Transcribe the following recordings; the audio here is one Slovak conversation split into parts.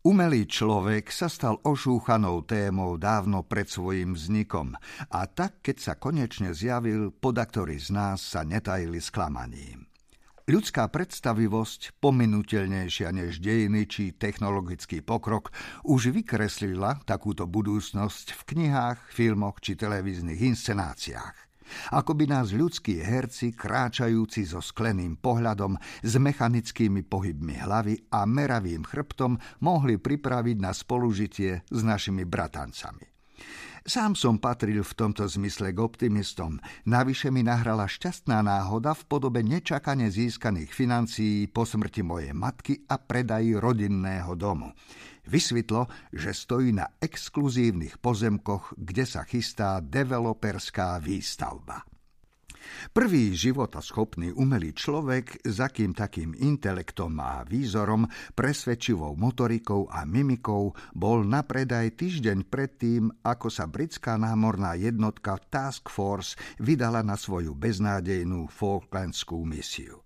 Umelý človek sa stal ošúchanou témou dávno pred svojim vznikom a tak, keď sa konečne zjavil, podaktorí z nás sa netajili sklamaním. Ľudská predstavivosť, pominutelnejšia než dejiny či technologický pokrok, už vykreslila takúto budúcnosť v knihách, filmoch či televíznych inscenáciách. Ako by nás ľudskí herci, kráčajúci so skleným pohľadom, s mechanickými pohybmi hlavy a meravým chrbtom, mohli pripraviť na spolužitie s našimi bratancami. Sám som patril v tomto zmysle k optimistom. Navyše mi nahrala šťastná náhoda v podobe nečakane získaných financií po smrti mojej matky a predaji rodinného domu. Vysvetlo, že stojí na exkluzívnych pozemkoch, kde sa chystá developerská výstavba. Prvý životaschopný umelý človek, za kým takým intelektom a výzorom, presvedčivou motorikou a mimikou, bol na predaj týždeň predtým, ako sa britská námorná jednotka Task Force vydala na svoju beznádejnú Falklandskú misiu.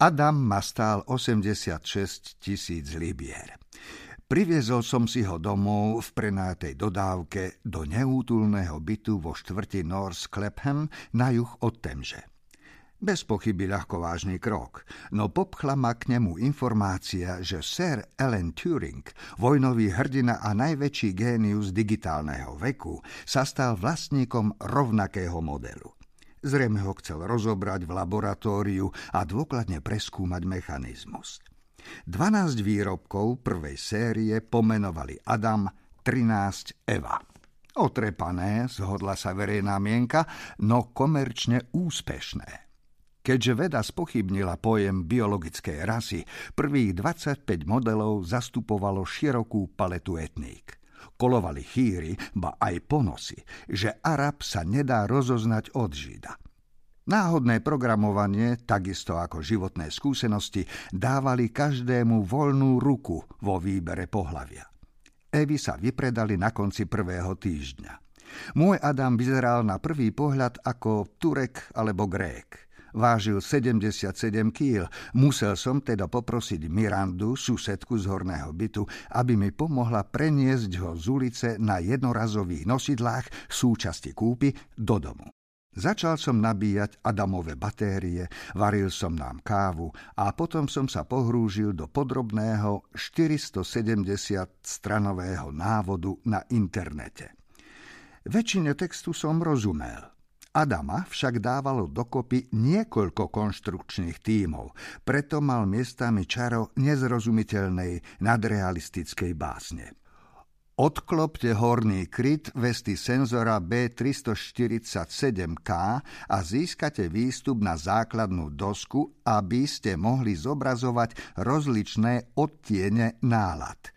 Adam ma stál 86 tisíc libier. Priviezol som si ho domov v prenátej dodávke do neútulného bytu vo štvrti North Clapham na juh od Temže. Bez pochyby ľahko vážny krok, no popchla ma k nemu informácia, že Sir Alan Turing, vojnový hrdina a najväčší génius digitálneho veku, sa stal vlastníkom rovnakého modelu. Zrejme ho chcel rozobrať v laboratóriu a dôkladne preskúmať mechanizmus. 12 výrobkov prvej série pomenovali Adam, 13 Eva. Otrepané, zhodla sa verejná mienka, no komerčne úspešné. Keďže veda spochybnila pojem biologickej rasy, prvých 25 modelov zastupovalo širokú paletu etník. Kolovali chýry, ba aj ponosy, že Arab sa nedá rozoznať od Žida – Náhodné programovanie, takisto ako životné skúsenosti, dávali každému voľnú ruku vo výbere pohlavia. Evy sa vypredali na konci prvého týždňa. Môj Adam vyzeral na prvý pohľad ako Turek alebo Grék. Vážil 77 kýl. Musel som teda poprosiť Mirandu, susedku z horného bytu, aby mi pomohla preniesť ho z ulice na jednorazových nosidlách súčasti kúpy do domu. Začal som nabíjať Adamové batérie, varil som nám kávu a potom som sa pohrúžil do podrobného 470-stranového návodu na internete. Väčšine textu som rozumel. Adama však dávalo dokopy niekoľko konštrukčných tímov, preto mal miestami čaro nezrozumiteľnej nadrealistickej básne. Odklopte horný kryt vesty senzora B347K a získate výstup na základnú dosku, aby ste mohli zobrazovať rozličné odtiene nálad.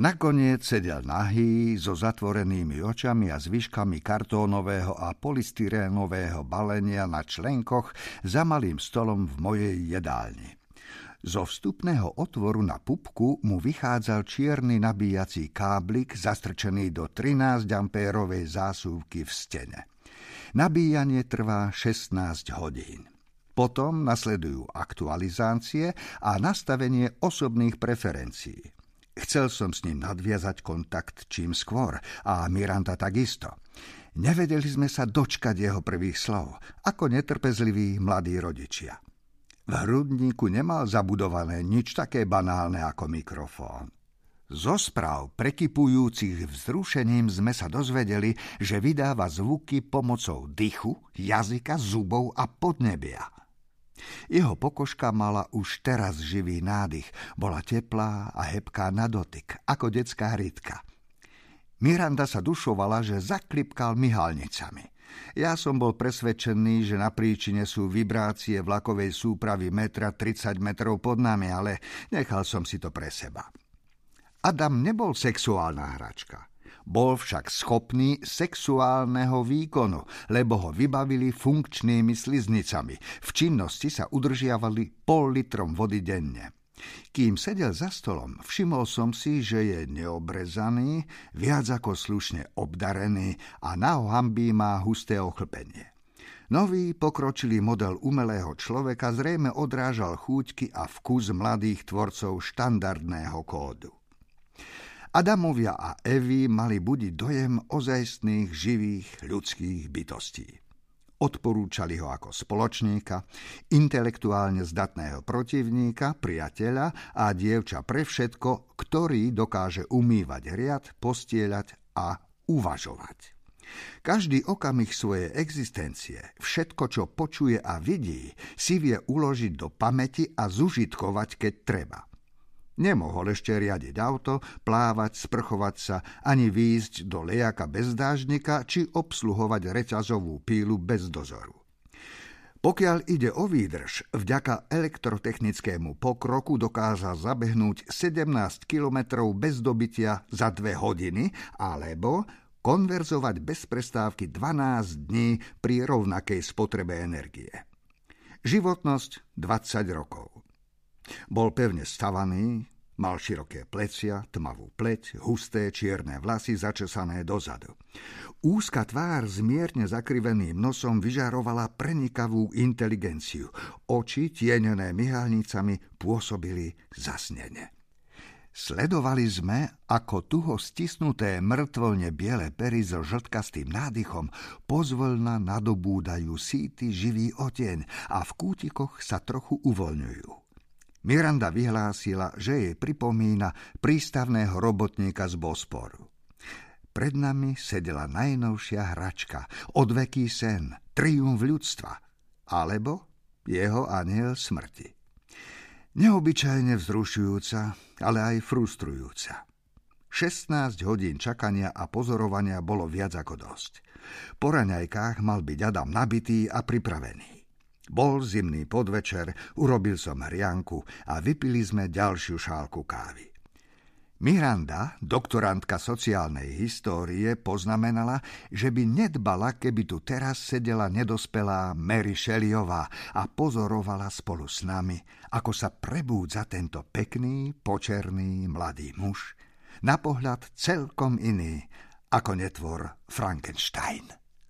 Nakoniec sedel nahý, so zatvorenými očami a zvyškami kartónového a polystyrénového balenia na členkoch za malým stolom v mojej jedálni. Zo vstupného otvoru na pupku mu vychádzal čierny nabíjací káblik zastrčený do 13 ampérovej zásuvky v stene. Nabíjanie trvá 16 hodín. Potom nasledujú aktualizácie a nastavenie osobných preferencií. Chcel som s ním nadviazať kontakt čím skôr a Miranda takisto. Nevedeli sme sa dočkať jeho prvých slov, ako netrpezliví mladí rodičia. V hrudníku nemal zabudované nič také banálne ako mikrofón. Zo správ prekypujúcich vzrušením sme sa dozvedeli, že vydáva zvuky pomocou dychu, jazyka, zubov a podnebia. Jeho pokožka mala už teraz živý nádych, bola teplá a hebká na dotyk, ako detská hrytka. Miranda sa dušovala, že zaklipkal myhalnicami. Ja som bol presvedčený, že na príčine sú vibrácie vlakovej súpravy metra 30 metrov pod nami, ale nechal som si to pre seba. Adam nebol sexuálna hračka. Bol však schopný sexuálneho výkonu, lebo ho vybavili funkčnými sliznicami. V činnosti sa udržiavali pol litrom vody denne. Kým sedel za stolom, všimol som si, že je neobrezaný, viac ako slušne obdarený a na hambí má husté ochlpenie. Nový pokročilý model umelého človeka zrejme odrážal chúťky a vkus mladých tvorcov štandardného kódu. Adamovia a Evy mali budiť dojem ozajstných, živých ľudských bytostí. Odporúčali ho ako spoločníka, intelektuálne zdatného protivníka, priateľa a dievča pre všetko, ktorý dokáže umývať riad, postieľať a uvažovať. Každý okamih svojej existencie, všetko, čo počuje a vidí, si vie uložiť do pamäti a zužitkovať, keď treba. Nemohol ešte riadiť auto, plávať, sprchovať sa, ani výjsť do lejaka bez dážnika, či obsluhovať reťazovú pílu bez dozoru. Pokiaľ ide o výdrž, vďaka elektrotechnickému pokroku dokázal zabehnúť 17 kilometrov bez dobytia za dve hodiny, alebo konverzovať bez prestávky 12 dní pri rovnakej spotrebe energie. Životnosť 20 rokov. Bol pevne stavaný, mal široké plecia, tmavú pleť, husté čierne vlasy začesané dozadu. Úzka tvár s mierne zakriveným nosom vyžarovala prenikavú inteligenciu. Oči, tienené myhalnicami, pôsobili zasnene. Sledovali sme, ako tuho stisnuté mŕtvolne biele pery so žltkastým nádychom pozvolna nadobúdajú síty živý oteň a v kútikoch sa trochu uvoľňujú. Miranda vyhlásila, že jej pripomína prístavného robotníka z Bosporu. Pred nami sedela najnovšia hračka, odveký sen, triumf ľudstva, alebo jeho aniel smrti. Neobyčajne vzrušujúca, ale aj frustrujúca. 16 hodín čakania a pozorovania bolo viac ako dosť. Po raňajkách mal byť Adam nabitý a pripravený. Bol zimný podvečer, urobil som hrianku a vypili sme ďalšiu šálku kávy. Miranda, doktorantka sociálnej histórie, poznamenala, že by nedbala, keby tu teraz sedela nedospelá Mary Shelleyová a pozorovala spolu s nami, ako sa prebúdza tento pekný, počerný mladý muž, na pohľad celkom iný ako netvor Frankenstein.